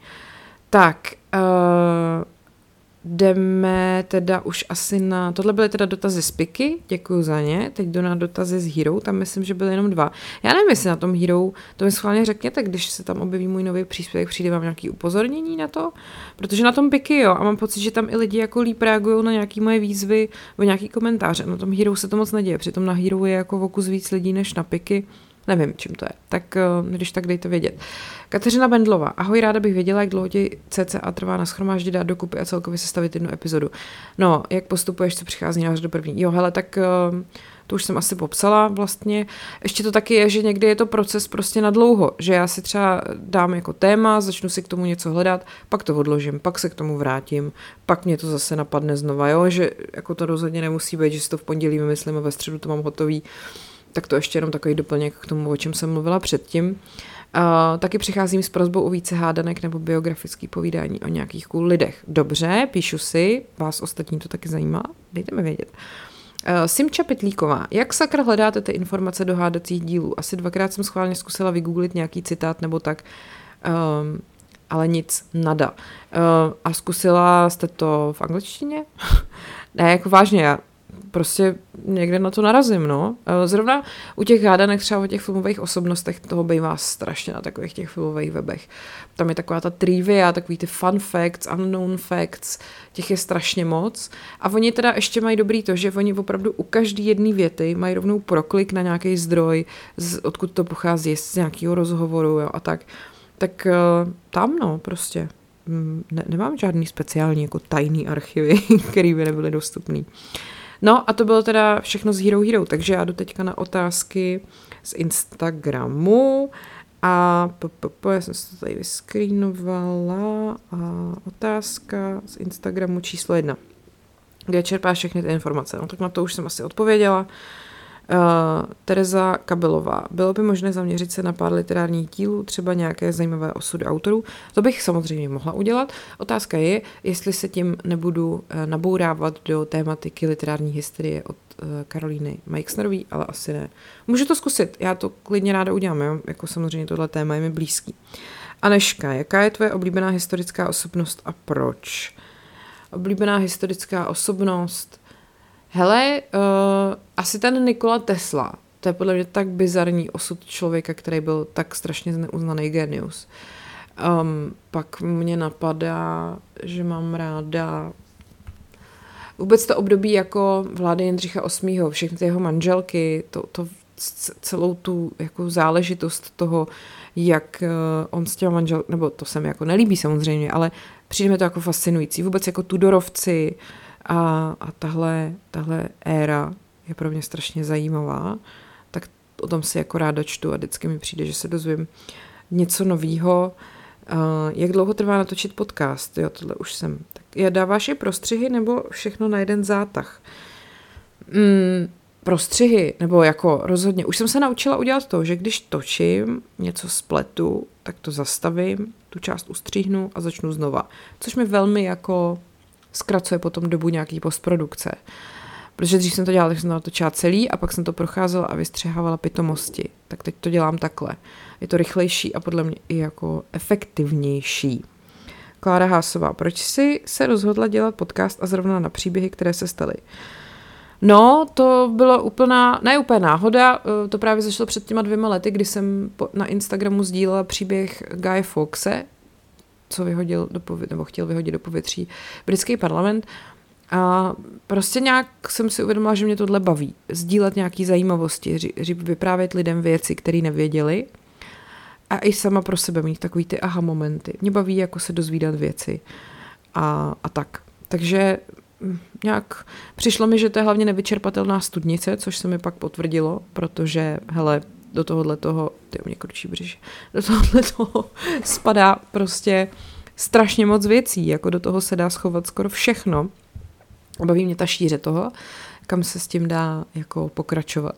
Tak, uh, jdeme teda už asi na, tohle byly teda dotazy z Piky, děkuji za ně, teď jdu na dotazy z Hero, tam myslím, že byly jenom dva. Já nevím, jestli na tom Hero, to mi schválně řekněte, když se tam objeví můj nový příspěvek, přijde vám nějaký upozornění na to, protože na tom Piky jo, a mám pocit, že tam i lidi jako líp reagují na nějaké moje výzvy nebo nějaký komentáře, na tom Hero se to moc neděje, přitom na Hero je jako vokus víc lidí než na Piky, Nevím, čím to je. Tak eh, když tak dejte vědět. Kateřina Bendlová. Ahoj, ráda bych věděla, jak dlouho ti CCA trvá na schromáždit, dát dokupy a celkově sestavit jednu epizodu. No, jak postupuješ, co přichází až do první. Jo, hele, tak eh, to už jsem asi popsala vlastně. Ještě to taky je, že někdy je to proces prostě na dlouho, že já si třeba dám jako téma, začnu si k tomu něco hledat, pak to odložím, pak se k tomu vrátím, pak mě to zase napadne znova, jo, že jako to rozhodně nemusí být, že si to v pondělí vymyslím a ve středu to mám hotový tak to ještě jenom takový doplněk k tomu, o čem jsem mluvila předtím. Uh, taky přicházím s prozbou o více hádanek nebo biografický povídání o nějakých cool lidech. Dobře, píšu si, vás ostatní to taky zajímá, dejte mi vědět. Uh, Simča Pitlíková, jak sakra hledáte ty informace do hádacích dílů? Asi dvakrát jsem schválně zkusila vygooglit nějaký citát nebo tak, um, ale nic, nada. Uh, a zkusila jste to v angličtině? ne, jako vážně, já prostě někde na to narazím, no. Zrovna u těch hádanek třeba o těch filmových osobnostech toho bývá strašně na takových těch filmových webech. Tam je taková ta trivia, takový ty fun facts, unknown facts, těch je strašně moc. A oni teda ještě mají dobrý to, že oni opravdu u každé jedné věty mají rovnou proklik na nějaký zdroj, z, odkud to pochází, z nějakého rozhovoru jo, a tak. Tak uh, tam, no, prostě. Mm, ne, nemám žádný speciální jako tajný archivy, které by nebyly dostupné. No a to bylo teda všechno z Hero Hero, takže já jdu teďka na otázky z Instagramu a já jsem se to tady vyskrýnovala a otázka z Instagramu číslo jedna. Kde čerpáš všechny ty informace? No tak na to už jsem asi odpověděla. Uh, Uh, Tereza Kabelová. Bylo by možné zaměřit se na pár literárních dílů, třeba nějaké zajímavé osudy autorů? To bych samozřejmě mohla udělat. Otázka je, jestli se tím nebudu uh, nabourávat do tématiky literární historie od uh, Karolíny Majksnerový, ale asi ne. Můžu to zkusit, já to klidně ráda udělám, jo? jako samozřejmě tohle téma je mi blízký. Aneška, jaká je tvoje oblíbená historická osobnost a proč? Oblíbená historická osobnost Hele, uh, asi ten Nikola Tesla, to je podle mě tak bizarní osud člověka, který byl tak strašně neuznaný genius. Um, pak mě napadá, že mám ráda vůbec to období jako vlády Jindřicha VIII, všechny ty jeho manželky, to, to celou tu jako záležitost toho, jak uh, on s těma manžel, nebo to se mi jako nelíbí samozřejmě, ale přijde mi to jako fascinující. Vůbec jako Tudorovci, uh, a, a tahle, tahle éra je pro mě strašně zajímavá, tak o tom si jako ráda čtu a vždycky mi přijde, že se dozvím něco novýho. Uh, jak dlouho trvá natočit podcast? Jo, tohle už jsem. Tak já dáváš i prostřihy nebo všechno na jeden zátah? Mm, prostřihy, nebo jako rozhodně. Už jsem se naučila udělat to, že když točím, něco spletu, tak to zastavím, tu část ustříhnu a začnu znova. Což mi velmi jako zkracuje potom dobu nějaký postprodukce. Protože dřív jsem to dělala, tak jsem to natočila celý a pak jsem to procházela a vystřihávala pitomosti. Tak teď to dělám takhle. Je to rychlejší a podle mě i jako efektivnější. Klára Hásová, proč jsi se rozhodla dělat podcast a zrovna na příběhy, které se staly? No, to bylo úplná, ne úplně náhoda, eh, to právě zašlo před těma dvěma lety, kdy jsem na Instagramu sdílela příběh Guy Foxe, co vyhodil do povětří, nebo chtěl vyhodit do povětří britský parlament. A prostě nějak jsem si uvědomila, že mě tohle baví. Sdílet nějaký zajímavosti, ři, ři, vyprávět lidem věci, které nevěděli a i sama pro sebe mít takový ty aha momenty. Mě baví jako se dozvídat věci a, a tak. Takže hm, nějak přišlo mi, že to je hlavně nevyčerpatelná studnice, což se mi pak potvrdilo, protože, hele, do tohohle toho, ty mě kručí břiš, do tohohle toho spadá prostě strašně moc věcí, jako do toho se dá schovat skoro všechno. Baví mě ta šíře toho, kam se s tím dá jako pokračovat.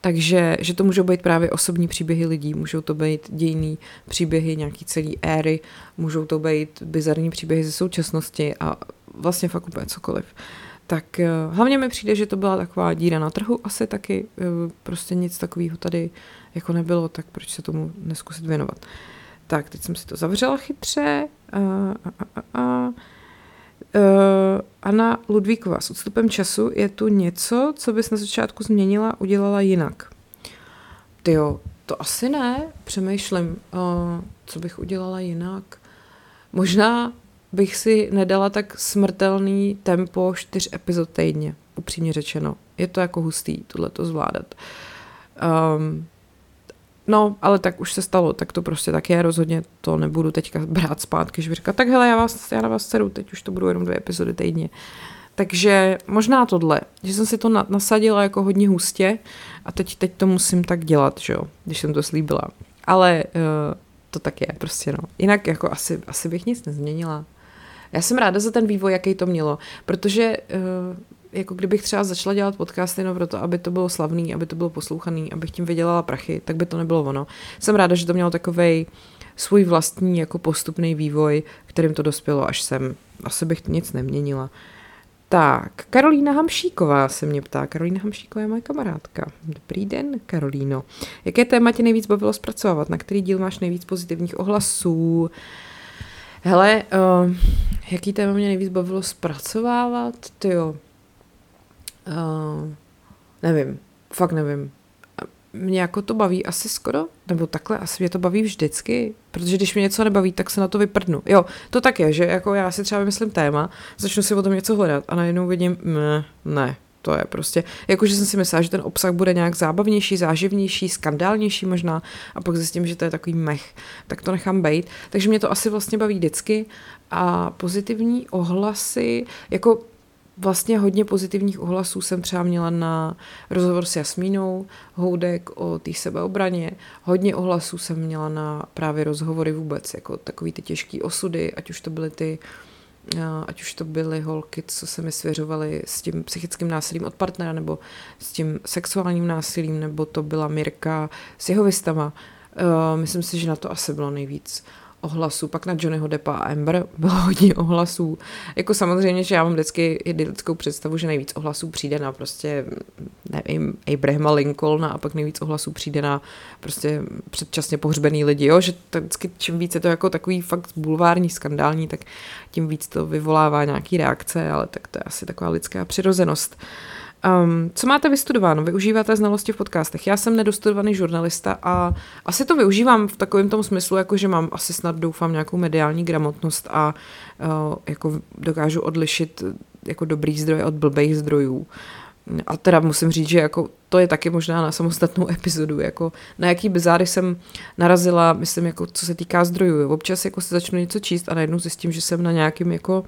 Takže, že to můžou být právě osobní příběhy lidí, můžou to být dějný příběhy nějaký celý éry, můžou to být bizarní příběhy ze současnosti a vlastně fakt úplně cokoliv. Uh, tak eh, hlavně mi přijde, že to byla taková díra na trhu, asi taky eh, prostě nic takového tady jako nebylo, tak proč se tomu neskusit věnovat. Tak, teď jsem si to zavřela chytře. A, a, a, a. Uh, Anna Ludvíková, s odstupem času je tu něco, co bys na začátku změnila, udělala jinak. Ty jo, to asi ne, přemýšlím, uh, co bych udělala jinak. Možná bych si nedala tak smrtelný tempo čtyř epizod týdně, upřímně řečeno. Je to jako hustý, tohle to zvládat. Um, no, ale tak už se stalo, tak to prostě tak je, rozhodně to nebudu teďka brát zpátky, že říkala, tak hele, já, vás, já na vás ceru, teď už to budu jenom dvě epizody týdně. Takže možná tohle, že jsem si to nasadila jako hodně hustě a teď, teď to musím tak dělat, že jo, když jsem to slíbila. Ale uh, to tak je, prostě no. Jinak jako asi, asi bych nic nezměnila. Já jsem ráda za ten vývoj, jaký to mělo, protože uh, jako kdybych třeba začala dělat podcasty jenom proto, aby to bylo slavný, aby to bylo poslouchaný, abych tím vydělala prachy, tak by to nebylo ono. Jsem ráda, že to mělo takovej svůj vlastní jako postupný vývoj, kterým to dospělo až sem. Asi bych nic neměnila. Tak, Karolína Hamšíková se mě ptá. Karolína Hamšíková je moje kamarádka. Dobrý den, Karolíno. Jaké téma tě nejvíc bavilo zpracovat? Na který díl máš nejvíc pozitivních ohlasů? Hele, uh, jaký téma mě nejvíc bavilo zpracovávat? Ty jo. Uh, nevím, fakt nevím mě jako to baví asi skoro, nebo takhle, asi mě to baví vždycky, protože když mě něco nebaví, tak se na to vyprdnu. Jo, to tak je, že jako já si třeba vymyslím téma, začnu si o tom něco hledat a najednou vidím, ne, ne, to je prostě, jakože jsem si myslela, že ten obsah bude nějak zábavnější, záživnější, skandálnější možná a pak zjistím, že to je takový mech, tak to nechám bejt. Takže mě to asi vlastně baví vždycky a pozitivní ohlasy, jako vlastně hodně pozitivních ohlasů jsem třeba měla na rozhovor s Jasmínou Houdek o té sebeobraně. Hodně ohlasů jsem měla na právě rozhovory vůbec, jako takový ty těžký osudy, ať už to byly ty ať už to byly holky, co se mi svěřovaly s tím psychickým násilím od partnera, nebo s tím sexuálním násilím, nebo to byla Mirka s jeho vystama. Myslím si, že na to asi bylo nejvíc ohlasů, pak na Johnnyho Deppa a Amber bylo hodně ohlasů. Jako samozřejmě, že já mám vždycky idylickou představu, že nejvíc ohlasů přijde na prostě, nevím, Abrahama Lincolna a pak nejvíc ohlasů přijde na prostě předčasně pohřbený lidi, jo? že to vždycky čím víc je to jako takový fakt bulvární, skandální, tak tím víc to vyvolává nějaký reakce, ale tak to je asi taková lidská přirozenost. Uh, Um, co máte vystudováno? Využíváte znalosti v podcastech? Já jsem nedostudovaný žurnalista a asi to využívám v takovém tom smyslu, jako že mám asi snad doufám nějakou mediální gramotnost a uh, jako dokážu odlišit jako dobrý zdroj od blbých zdrojů. A teda musím říct, že jako to je taky možná na samostatnou epizodu, jako na jaký bizáry jsem narazila, myslím, jako co se týká zdrojů. Občas jako se začnu něco číst a najednou zjistím, že jsem na nějakým jako uh,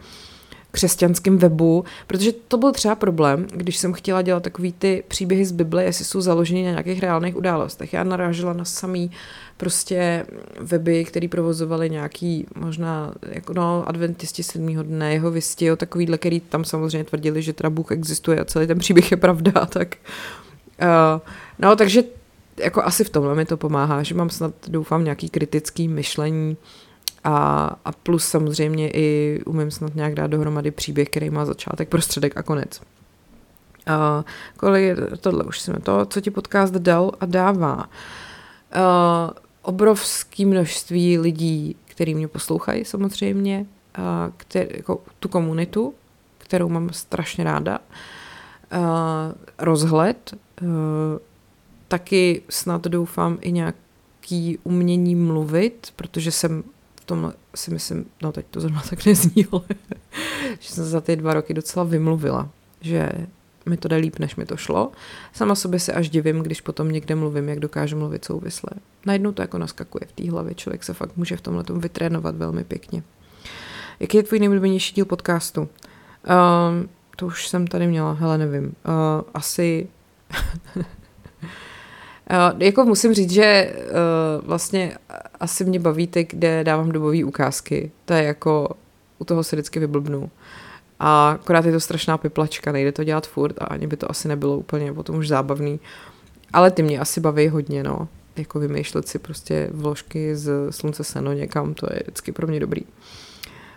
křesťanském webu, protože to byl třeba problém, když jsem chtěla dělat takový ty příběhy z Bible, jestli jsou založeny na nějakých reálných událostech. Já narážela na samý prostě weby, který provozovali nějaký možná jako no, adventisti sedmého dne, jeho visti, jo, takovýhle, který tam samozřejmě tvrdili, že teda Bůh existuje a celý ten příběh je pravda, tak uh, no, takže jako asi v tomhle mi to pomáhá, že mám snad, doufám, nějaký kritický myšlení, a, a plus samozřejmě i umím snad nějak dát dohromady příběh, který má začátek, prostředek a konec. A kolik, tohle už jsme to, co ti podcast dal a dává. Uh, obrovské množství lidí, který mě poslouchají samozřejmě, uh, který, jako tu komunitu, kterou mám strašně ráda, uh, rozhled, uh, taky snad doufám i nějaký umění mluvit, protože jsem v si myslím, no teď to zrovna tak nezní, ale že jsem za ty dva roky docela vymluvila, že mi to jde líp, než mi to šlo. Sama sobě se až divím, když potom někde mluvím, jak dokážu mluvit souvisle. Najednou to jako naskakuje v té hlavě, člověk se fakt může v tomhle tom vytrénovat velmi pěkně. Jaký je tvůj nejblíbenější díl podcastu? Um, to už jsem tady měla, hele, nevím. Uh, asi Uh, jako musím říct, že uh, vlastně asi mě baví ty, kde dávám dobové ukázky. To je jako, u toho se vždycky vyblbnu. A akorát je to strašná piplačka, nejde to dělat furt a ani by to asi nebylo úplně potom už zábavný. Ale ty mě asi baví hodně, no. Jako vymýšlet si prostě vložky z slunce seno někam, to je vždycky pro mě dobrý.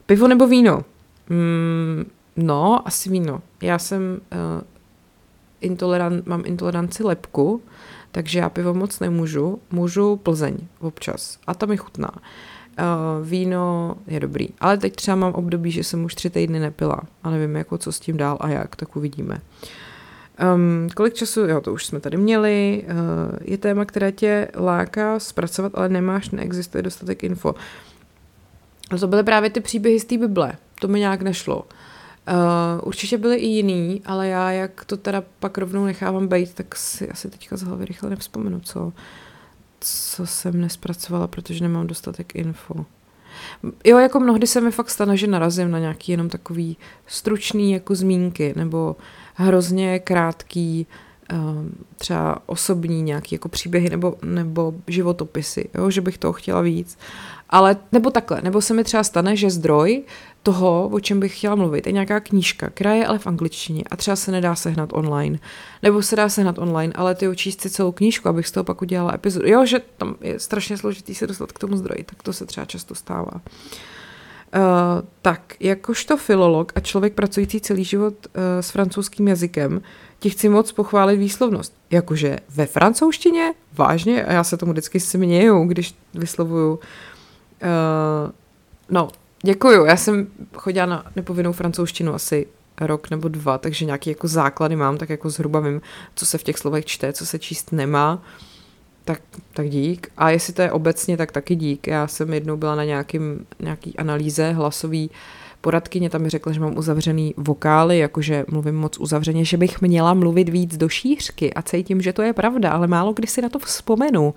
Pivo nebo víno? Mm, no, asi víno. Já jsem uh, intolerant, mám intoleranci lepku, takže já pivo moc nemůžu, můžu Plzeň občas a to mi chutná. Uh, víno je dobrý, ale teď třeba mám období, že jsem už tři týdny nepila a nevím, jako co s tím dál a jak, tak uvidíme. Um, kolik času, jo, to už jsme tady měli, uh, je téma, které tě láká zpracovat, ale nemáš, neexistuje dostatek info. To byly právě ty příběhy z té Bible, to mi nějak nešlo. Uh, Uh, určitě byly i jiný, ale já jak to teda pak rovnou nechávám být, tak si asi teďka z hlavy rychle nevzpomenu, co, co jsem nespracovala, protože nemám dostatek info. Jo, jako mnohdy se mi fakt stane, že narazím na nějaký jenom takový stručný jako zmínky, nebo hrozně krátký um, třeba osobní nějaký jako příběhy nebo, nebo životopisy, jo, že bych toho chtěla víc. Ale nebo takhle, nebo se mi třeba stane, že zdroj toho, o čem bych chtěla mluvit, je nějaká knížka, která je ale v angličtině a třeba se nedá sehnat online. Nebo se dá sehnat online, ale ty číst si celou knížku, abych z toho pak udělala epizodu. Jo, že tam je strašně složitý se dostat k tomu zdroji, tak to se třeba často stává. Uh, tak, jakožto filolog a člověk pracující celý život uh, s francouzským jazykem, ti chci moc pochválit výslovnost. Jakože ve francouzštině? Vážně? A já se tomu vždycky směju, když vyslovuju. Uh, no, děkuju. Já jsem chodila na nepovinnou francouzštinu asi rok nebo dva, takže nějaký jako základy mám, tak jako zhruba vím, co se v těch slovech čte, co se číst nemá. Tak, tak dík. A jestli to je obecně, tak taky dík. Já jsem jednou byla na nějakým, nějaký analýze hlasový poradkyně, tam mi řekla, že mám uzavřený vokály, jakože mluvím moc uzavřeně, že bych měla mluvit víc do šířky a cítím, že to je pravda, ale málo kdy si na to vzpomenu. Mm,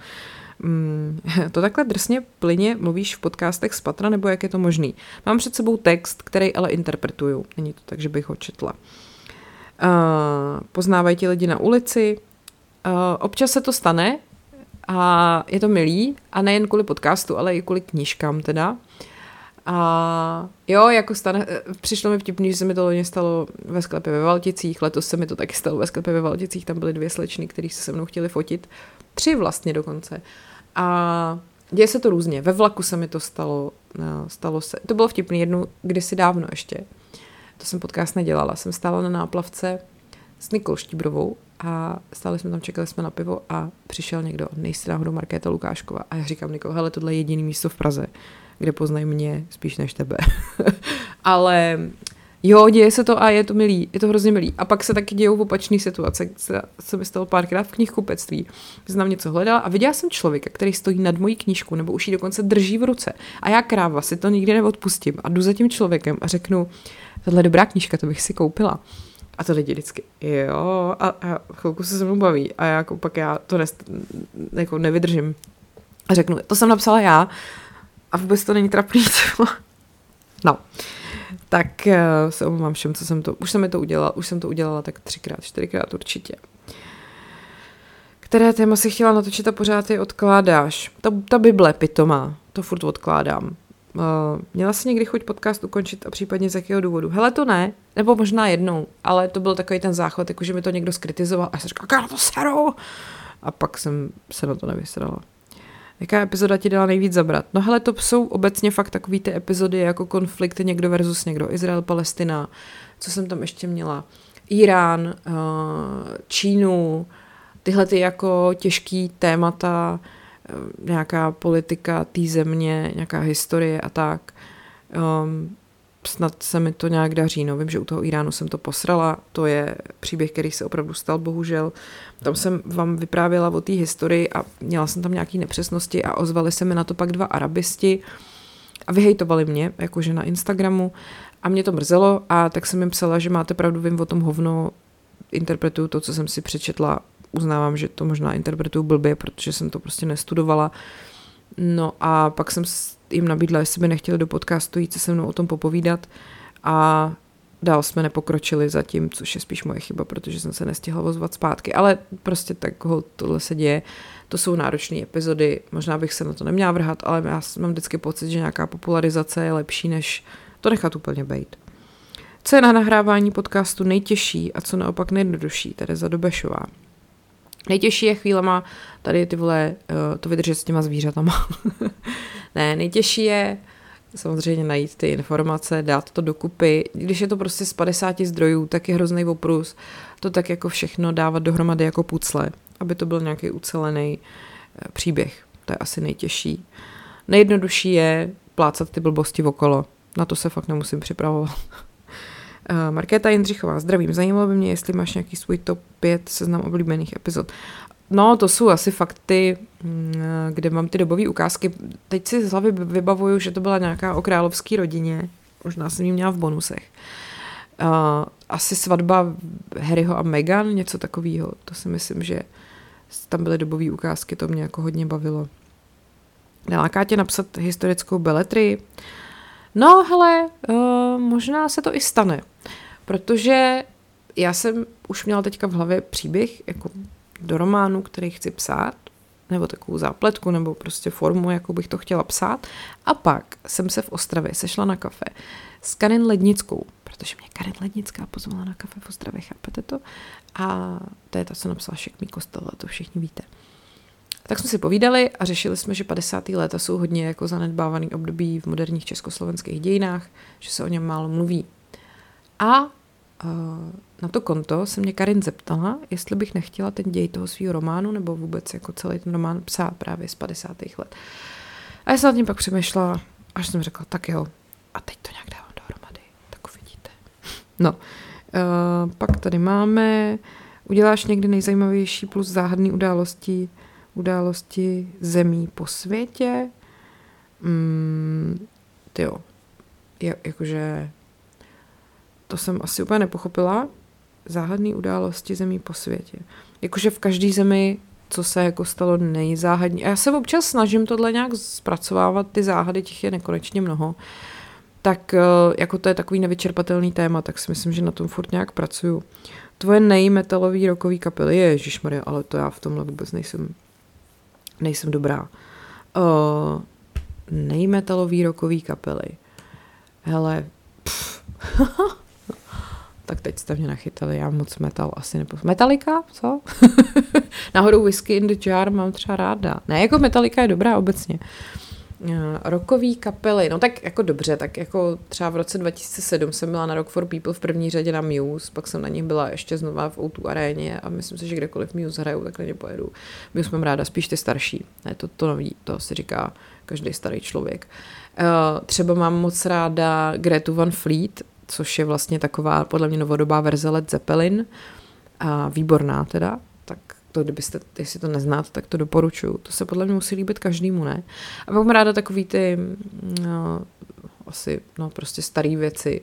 to takhle drsně plyně mluvíš v podcastech z patra, nebo jak je to možný? Mám před sebou text, který ale interpretuju. Není to tak, že bych ho četla. Uh, poznávají ti lidi na ulici. Uh, občas se to stane a je to milý a nejen kvůli podcastu, ale i kvůli knížkám teda. A jo, jako stane, přišlo mi vtipný, že se mi to loni stalo ve sklepě ve Valticích, letos se mi to taky stalo ve sklepě ve Valticích, tam byly dvě slečny, které se se mnou chtěli fotit, tři vlastně dokonce. A děje se to různě, ve vlaku se mi to stalo, no, stalo se, to bylo vtipný jednu kdysi dávno ještě, to jsem podcast nedělala, jsem stála na náplavce s Nikol Štíbrovou a stále jsme tam, čekali jsme na pivo a přišel někdo, nejsi náhodou Markéta Lukášková a já říkám Nikol, hele, tohle je jediný místo v Praze, kde poznají mě spíš než tebe. Ale jo, děje se to a je to milý, je to hrozně milý. A pak se taky dějou opačné situace, se mi stalo párkrát v knihkupectví. Znám něco hledala a viděla jsem člověka, který stojí nad mojí knížku, nebo už ji dokonce drží v ruce. A já kráva si to nikdy neodpustím a jdu za tím člověkem a řeknu, tohle je dobrá knížka, to bych si koupila. A to lidi vždycky, jo, a, a chvilku se se mnou baví. A já jako pak já to nest, jako nevydržím. A řeknu, to jsem napsala já, a vůbec to není trapný. no, tak uh, se omlouvám všem, co jsem to, už jsem to udělala, už jsem to udělala tak třikrát, čtyřikrát určitě. Které téma si chtěla natočit a pořád je odkládáš? Ta, ta Bible pitomá, to furt odkládám. Uh, měla jsi někdy chuť podcast ukončit a případně z jakého důvodu? Hele, to ne, nebo možná jednou, ale to byl takový ten záchvat, jakože mi to někdo skritizoval a já jsem říkala, to seru! A pak jsem se na to nevysrala. Jaká epizoda ti dala nejvíc zabrat? No hele, to jsou obecně fakt takový ty epizody jako konflikt někdo versus někdo. Izrael, Palestina, co jsem tam ještě měla? Irán, uh, Čínu, tyhle ty jako těžký témata, uh, nějaká politika té země, nějaká historie a tak. Um, snad se mi to nějak daří. No, vím, že u toho Iránu jsem to posrala, to je příběh, který se opravdu stal, bohužel. Tam jsem vám vyprávěla o té historii a měla jsem tam nějaké nepřesnosti a ozvali se mi na to pak dva arabisti a vyhejtovali mě, jakože na Instagramu a mě to mrzelo a tak jsem jim psala, že máte pravdu, vím o tom hovno, interpretuju to, co jsem si přečetla, uznávám, že to možná interpretuju blbě, protože jsem to prostě nestudovala. No a pak jsem jim nabídla, jestli by nechtěli do podcastu jít se se mnou o tom popovídat a dál jsme nepokročili zatím, což je spíš moje chyba, protože jsem se nestihla ozvat zpátky, ale prostě tak tohle se děje. To jsou náročné epizody, možná bych se na to neměla vrhat, ale já mám vždycky pocit, že nějaká popularizace je lepší, než to nechat úplně bejt. Co je na nahrávání podcastu nejtěžší a co naopak nejjednodušší, za Dobešová. Nejtěžší je chvílema tady ty vole, eh, to vydržet s těma zvířatama. ne, nejtěžší je samozřejmě najít ty informace, dát to dokupy. Když je to prostě z 50 zdrojů, tak je hrozný oprus to tak jako všechno dávat dohromady jako pucle, aby to byl nějaký ucelený eh, příběh. To je asi nejtěžší. Nejjednodušší je plácat ty blbosti okolo. Na to se fakt nemusím připravovat. Eh, Markéta Jindřichová, zdravím. Zajímalo by mě, jestli máš nějaký svůj top 5 seznam oblíbených epizod. No, to jsou asi fakty, mm, kde mám ty dobové ukázky. Teď si z hlavy vybavuju, že to byla nějaká o královské rodině. Možná jsem ji měla v bonusech. Uh, asi svatba Harryho a Meghan, něco takového. To si myslím, že tam byly dobové ukázky, to mě jako hodně bavilo. Neláká tě napsat historickou beletry? No, hele, uh, možná se to i stane, protože já jsem už měla teďka v hlavě příběh jako do románu, který chci psát. nebo takovou zápletku, nebo prostě formu, jakou bych to chtěla psát. A pak jsem se v Ostravě sešla na kafe s Karin Lednickou, protože mě Karin Lednická pozvala na kafe v Ostravě, chápete to? A to je ta, co napsala Šek mý kostel, to všichni víte. Tak jsme si povídali a řešili jsme, že 50. léta jsou hodně jako zanedbávaný období v moderních československých dějinách, že se o něm málo mluví. A na to konto se mě Karin zeptala, jestli bych nechtěla ten děj toho svého románu, nebo vůbec jako celý ten román psát právě z 50. let. A já jsem nad tím pak přemýšlela, až jsem řekla, tak jo, a teď to nějak dávám dohromady, tak uvidíte. No, uh, pak tady máme, uděláš někdy nejzajímavější plus záhadný události, události zemí po světě. Mm, jo, jakože to jsem asi úplně nepochopila. Záhadné události zemí po světě. Jakože v každé zemi, co se jako stalo nejzáhadní. A já se občas snažím tohle nějak zpracovávat, ty záhady, těch je nekonečně mnoho. Tak eh, jako to je takový nevyčerpatelný téma, tak si myslím, že na tom furt nějak pracuju. Tvoje nejmetalový rokový kapely, je Maria, ale to já v tomhle vůbec nejsem, nejsem dobrá. Uh, nejmetalový rokový kapely. Hele, pff. tak teď jste mě nachytali, já moc metal asi nepo... Metalika? Co? Náhodou Whisky in the Jar mám třeba ráda. Ne, jako Metalika je dobrá obecně. Uh, rokový kapely, no tak jako dobře, tak jako třeba v roce 2007 jsem byla na Rock for People v první řadě na Muse, pak jsem na nich byla ještě znova v O2 aréně a myslím si, že kdekoliv Muse hrajou, tak na ně pojedu. Muse mám ráda spíš ty starší, ne to, to nový, to si říká každý starý člověk. Uh, třeba mám moc ráda Gretu Van Fleet, což je vlastně taková podle mě novodobá verze Led Zeppelin. A výborná teda, tak to, kdybyste, jestli to neznáte, tak to doporučuju. To se podle mě musí líbit každému, ne? A mám ráda takový ty, no, asi, no prostě staré věci.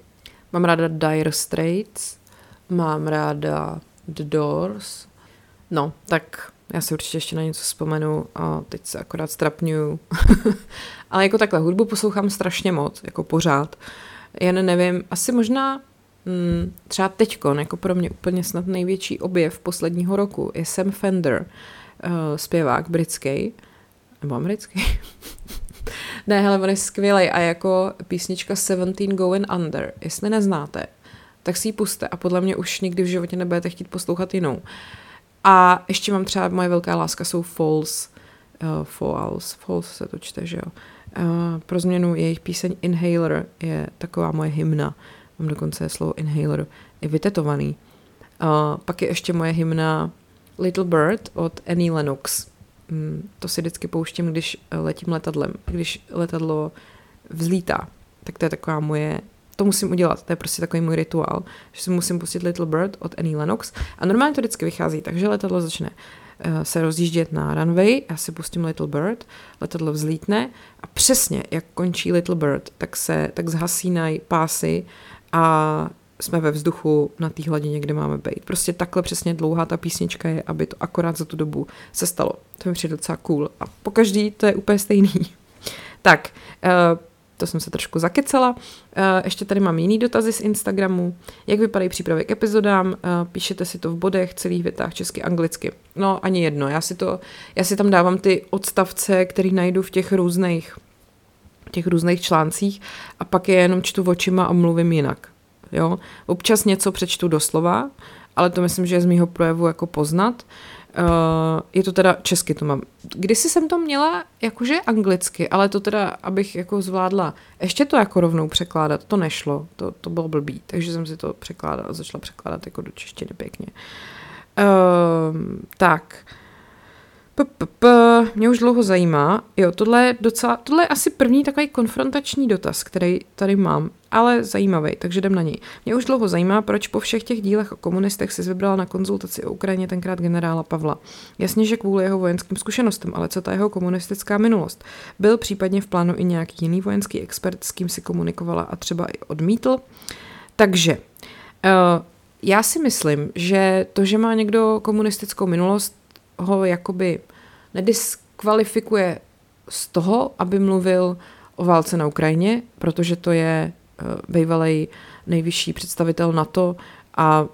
Mám ráda Dire Straits, mám ráda The Doors, no, tak já si určitě ještě na něco vzpomenu a teď se akorát strapňuju. Ale jako takhle, hudbu poslouchám strašně moc, jako pořád. Jen nevím, asi možná mm, třeba teďko, jako pro mě úplně snad největší objev posledního roku je Sam Fender, uh, zpěvák britský, nebo americký. ne, hele, on je skvělý a jako písnička Seventeen Going Under, jestli neznáte, tak si ji puste a podle mě už nikdy v životě nebudete chtít poslouchat jinou. A ještě mám třeba, moje velká láska jsou Falls, uh, Falls, Falls se to čte, že jo. Pro změnu jejich píseň Inhaler je taková moje hymna. Mám dokonce slovo Inhaler i vytetovaný. Uh, pak je ještě moje hymna Little Bird od Annie Lennox. Um, to si vždycky pouštím, když letím letadlem. Když letadlo vzlítá, tak to je taková moje to musím udělat, to je prostě takový můj rituál, že si musím pustit Little Bird od Annie Lennox a normálně to vždycky vychází, takže letadlo začne se rozjíždět na runway, já si pustím Little Bird, letadlo vzlítne a přesně jak končí Little Bird, tak se tak zhasínají pásy a jsme ve vzduchu na té hladině, kde máme být. Prostě takhle přesně dlouhá ta písnička je, aby to akorát za tu dobu se stalo. To mi přijde docela cool. A po každý to je úplně stejný. tak, uh, to jsem se trošku zakecela. Eh, ještě tady mám jiný dotazy z Instagramu. Jak vypadají přípravy k epizodám? Eh, píšete si to v bodech, celých větách, česky, anglicky. No, ani jedno. Já si, to, já si tam dávám ty odstavce, které najdu v těch různých těch různých článcích a pak je jenom čtu očima a mluvím jinak. Jo? Občas něco přečtu doslova, ale to myslím, že je z mýho projevu jako poznat. Uh, je to teda česky to mám. Kdysi jsem to měla jakože anglicky, ale to teda, abych jako zvládla ještě to jako rovnou překládat, to nešlo, to, to bylo blbý, takže jsem si to překládala, začala překládat jako do češtiny pěkně. Uh, tak, P-p-p, mě už dlouho zajímá. Jo, tohle je docela, tohle je asi první takový konfrontační dotaz, který tady mám, ale zajímavý, takže jdem na něj. Mě už dlouho zajímá, proč po všech těch dílech o komunistech si vybrala na konzultaci o Ukrajině tenkrát generála Pavla. Jasně, že kvůli jeho vojenským zkušenostem, ale co ta jeho komunistická minulost? Byl případně v plánu i nějaký jiný vojenský expert, s kým si komunikovala a třeba i odmítl? Takže, uh, já si myslím, že to, že má někdo komunistickou minulost, ho jakoby nediskvalifikuje z toho, aby mluvil o válce na Ukrajině, protože to je bývalý nejvyšší představitel NATO a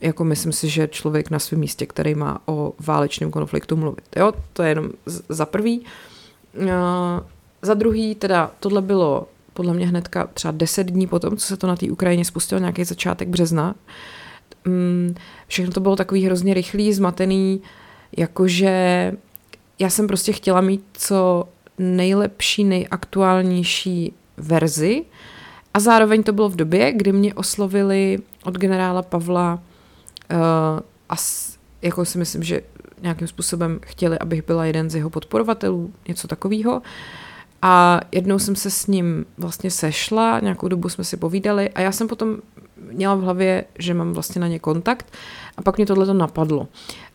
jako myslím si, že člověk na svém místě, který má o válečném konfliktu mluvit. Jo, to je jenom za prvý. Uh, za druhý, teda tohle bylo podle mě hnedka třeba deset dní potom, co se to na té Ukrajině spustilo, nějaký začátek března. Um, všechno to bylo takový hrozně rychlý, zmatený, jakože já jsem prostě chtěla mít co nejlepší, nejaktuálnější verzi a zároveň to bylo v době, kdy mě oslovili od generála Pavla uh, a jako si myslím, že nějakým způsobem chtěli, abych byla jeden z jeho podporovatelů, něco takového. A jednou jsem se s ním vlastně sešla, nějakou dobu jsme si povídali a já jsem potom měla v hlavě, že mám vlastně na ně kontakt a pak mě tohle to napadlo.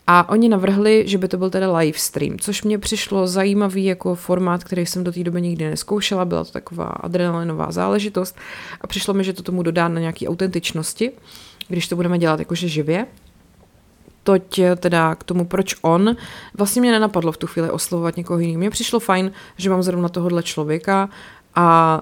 A oni navrhli, že by to byl teda live stream, což mě přišlo zajímavý jako formát, který jsem do té doby nikdy neskoušela, byla to taková adrenalinová záležitost a přišlo mi, že to tomu dodá na nějaký autentičnosti, když to budeme dělat jakože živě. Toť teda k tomu, proč on, vlastně mě nenapadlo v tu chvíli oslovovat někoho jiného. Mně přišlo fajn, že mám zrovna tohohle člověka a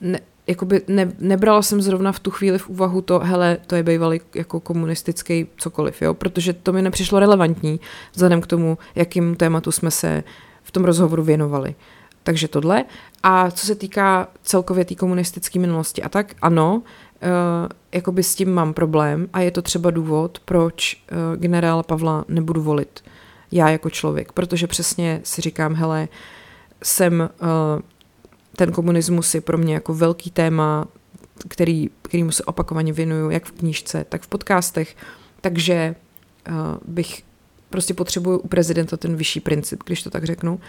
ne, jakoby ne, nebrala jsem zrovna v tu chvíli v úvahu to, hele, to je bývalý jako komunistický cokoliv, jo, protože to mi nepřišlo relevantní vzhledem k tomu, jakým tématu jsme se v tom rozhovoru věnovali. Takže tohle. A co se týká celkově té tý komunistické minulosti a tak, ano, uh, jakoby s tím mám problém a je to třeba důvod, proč uh, generála Pavla nebudu volit já jako člověk, protože přesně si říkám, hele, jsem uh, ten komunismus je pro mě jako velký téma, který, kterýmu se opakovaně věnuju, jak v knížce, tak v podcastech, takže uh, bych prostě potřebuju u prezidenta ten vyšší princip, když to tak řeknu,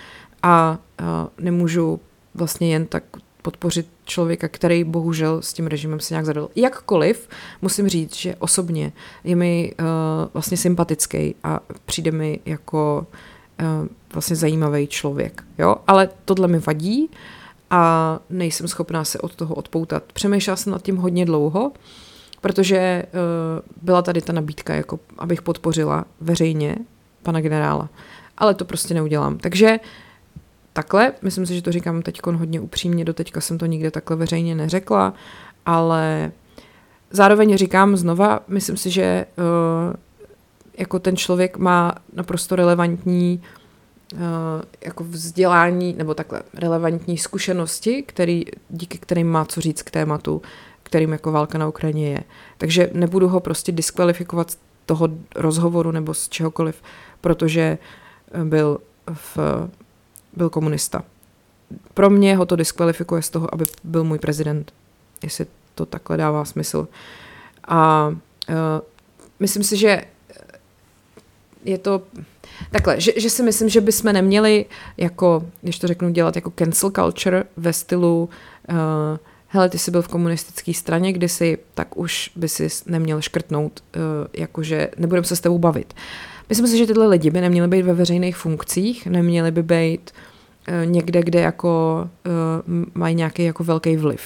a uh, nemůžu vlastně jen tak podpořit člověka, který bohužel s tím režimem se nějak zadal. Jakkoliv musím říct, že osobně je mi uh, vlastně sympatický a přijde mi jako uh, vlastně zajímavý člověk. Jo? Ale tohle mi vadí a nejsem schopná se od toho odpoutat. Přemýšlela jsem nad tím hodně dlouho, protože uh, byla tady ta nabídka, jako abych podpořila veřejně pana generála. Ale to prostě neudělám. Takže takhle, myslím si, že to říkám teď hodně upřímně, doteďka jsem to nikde takhle veřejně neřekla, ale zároveň říkám znova, myslím si, že uh, jako ten člověk má naprosto relevantní uh, jako vzdělání nebo takhle relevantní zkušenosti, který, díky kterým má co říct k tématu, kterým jako válka na Ukrajině je. Takže nebudu ho prostě diskvalifikovat z toho rozhovoru nebo z čehokoliv, protože byl v byl komunista. Pro mě ho to diskvalifikuje z toho, aby byl můj prezident, jestli to takhle dává smysl. A uh, myslím si, že je to takhle, že, že si myslím, že bychom neměli jako, když to řeknu, dělat jako cancel culture ve stylu uh, hele, ty jsi byl v komunistické straně kdysi, tak už by si neměl škrtnout, uh, jakože nebudeme se s tebou bavit. Myslím si, že tyhle lidi by neměli být ve veřejných funkcích, neměli by být uh, někde, kde jako uh, mají nějaký jako velký vliv.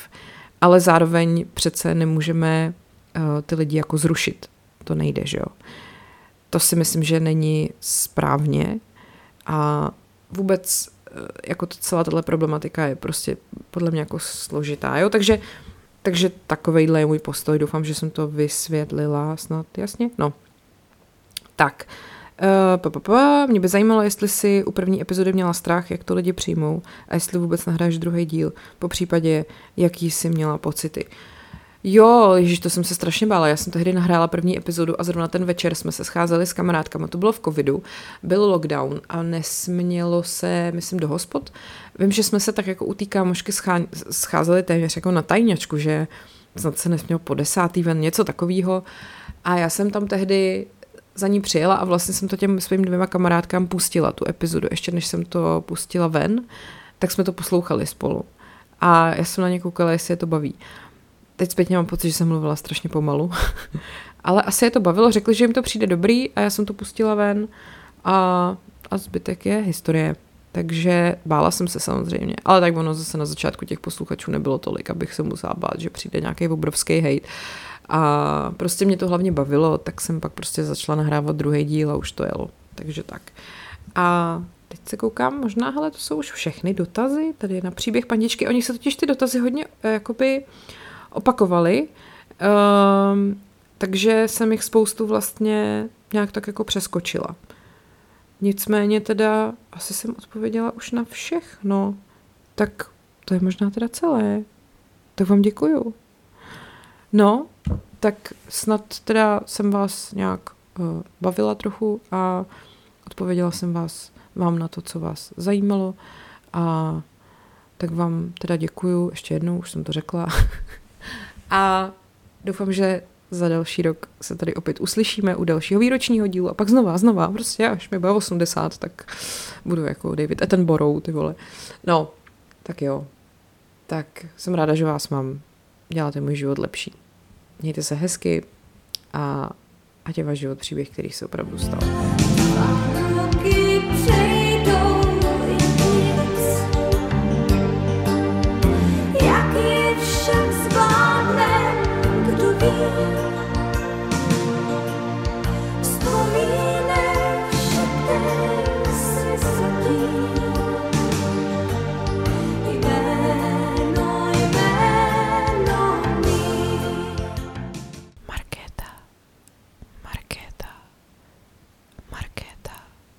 Ale zároveň přece nemůžeme uh, ty lidi jako zrušit. To nejde, že jo. To si myslím, že není správně a vůbec jako to, celá tato problematika je prostě podle mě jako složitá, jo, takže takže takovejhle je můj postoj, doufám, že jsem to vysvětlila snad jasně, no. Tak, Uh, pa, pa, pa. Mě by zajímalo, jestli si u první epizody měla strach, jak to lidi přijmou a jestli vůbec nahráš druhý díl, po případě, jaký jsi měla pocity. Jo, ježiš, to jsem se strašně bála. Já jsem tehdy nahrála první epizodu a zrovna ten večer jsme se scházeli s kamarádkama. To bylo v covidu, byl lockdown a nesmělo se, myslím, do hospod. Vím, že jsme se tak jako u té kámošky scházeli téměř jako na tajňačku, že snad se nesmělo po desátý ven, něco takového. A já jsem tam tehdy za ní přijela a vlastně jsem to těm svým dvěma kamarádkám pustila, tu epizodu, ještě než jsem to pustila ven, tak jsme to poslouchali spolu. A já jsem na ně koukala, jestli je to baví. Teď zpětně mám pocit, že jsem mluvila strašně pomalu. Ale asi je to bavilo, řekli, že jim to přijde dobrý a já jsem to pustila ven a, a zbytek je historie. Takže bála jsem se samozřejmě, ale tak ono zase na začátku těch posluchačů nebylo tolik, abych se musela bát, že přijde nějaký obrovský hate. A prostě mě to hlavně bavilo, tak jsem pak prostě začala nahrávat druhý díl a už to jelo. Takže tak. A teď se koukám, možná, hele, to jsou už všechny dotazy, tady na příběh pandičky. Oni se totiž ty dotazy hodně uh, jakoby opakovaly. Um, takže jsem jich spoustu vlastně nějak tak jako přeskočila. Nicméně teda asi jsem odpověděla už na všechno. Tak to je možná teda celé. Tak vám děkuju. No, tak snad teda jsem vás nějak uh, bavila trochu a odpověděla jsem vás vám na to, co vás zajímalo a tak vám teda děkuju ještě jednou, už jsem to řekla. a doufám, že za další rok se tady opět uslyšíme u dalšího výročního dílu a pak znova, znova, prostě až mi bude 80, tak budu jako David Attenborough, ty vole. No, tak jo. Tak jsem ráda, že vás mám. Děláte můj život lepší. Mějte se hezky a ať je váš život příběh, který se opravdu stal.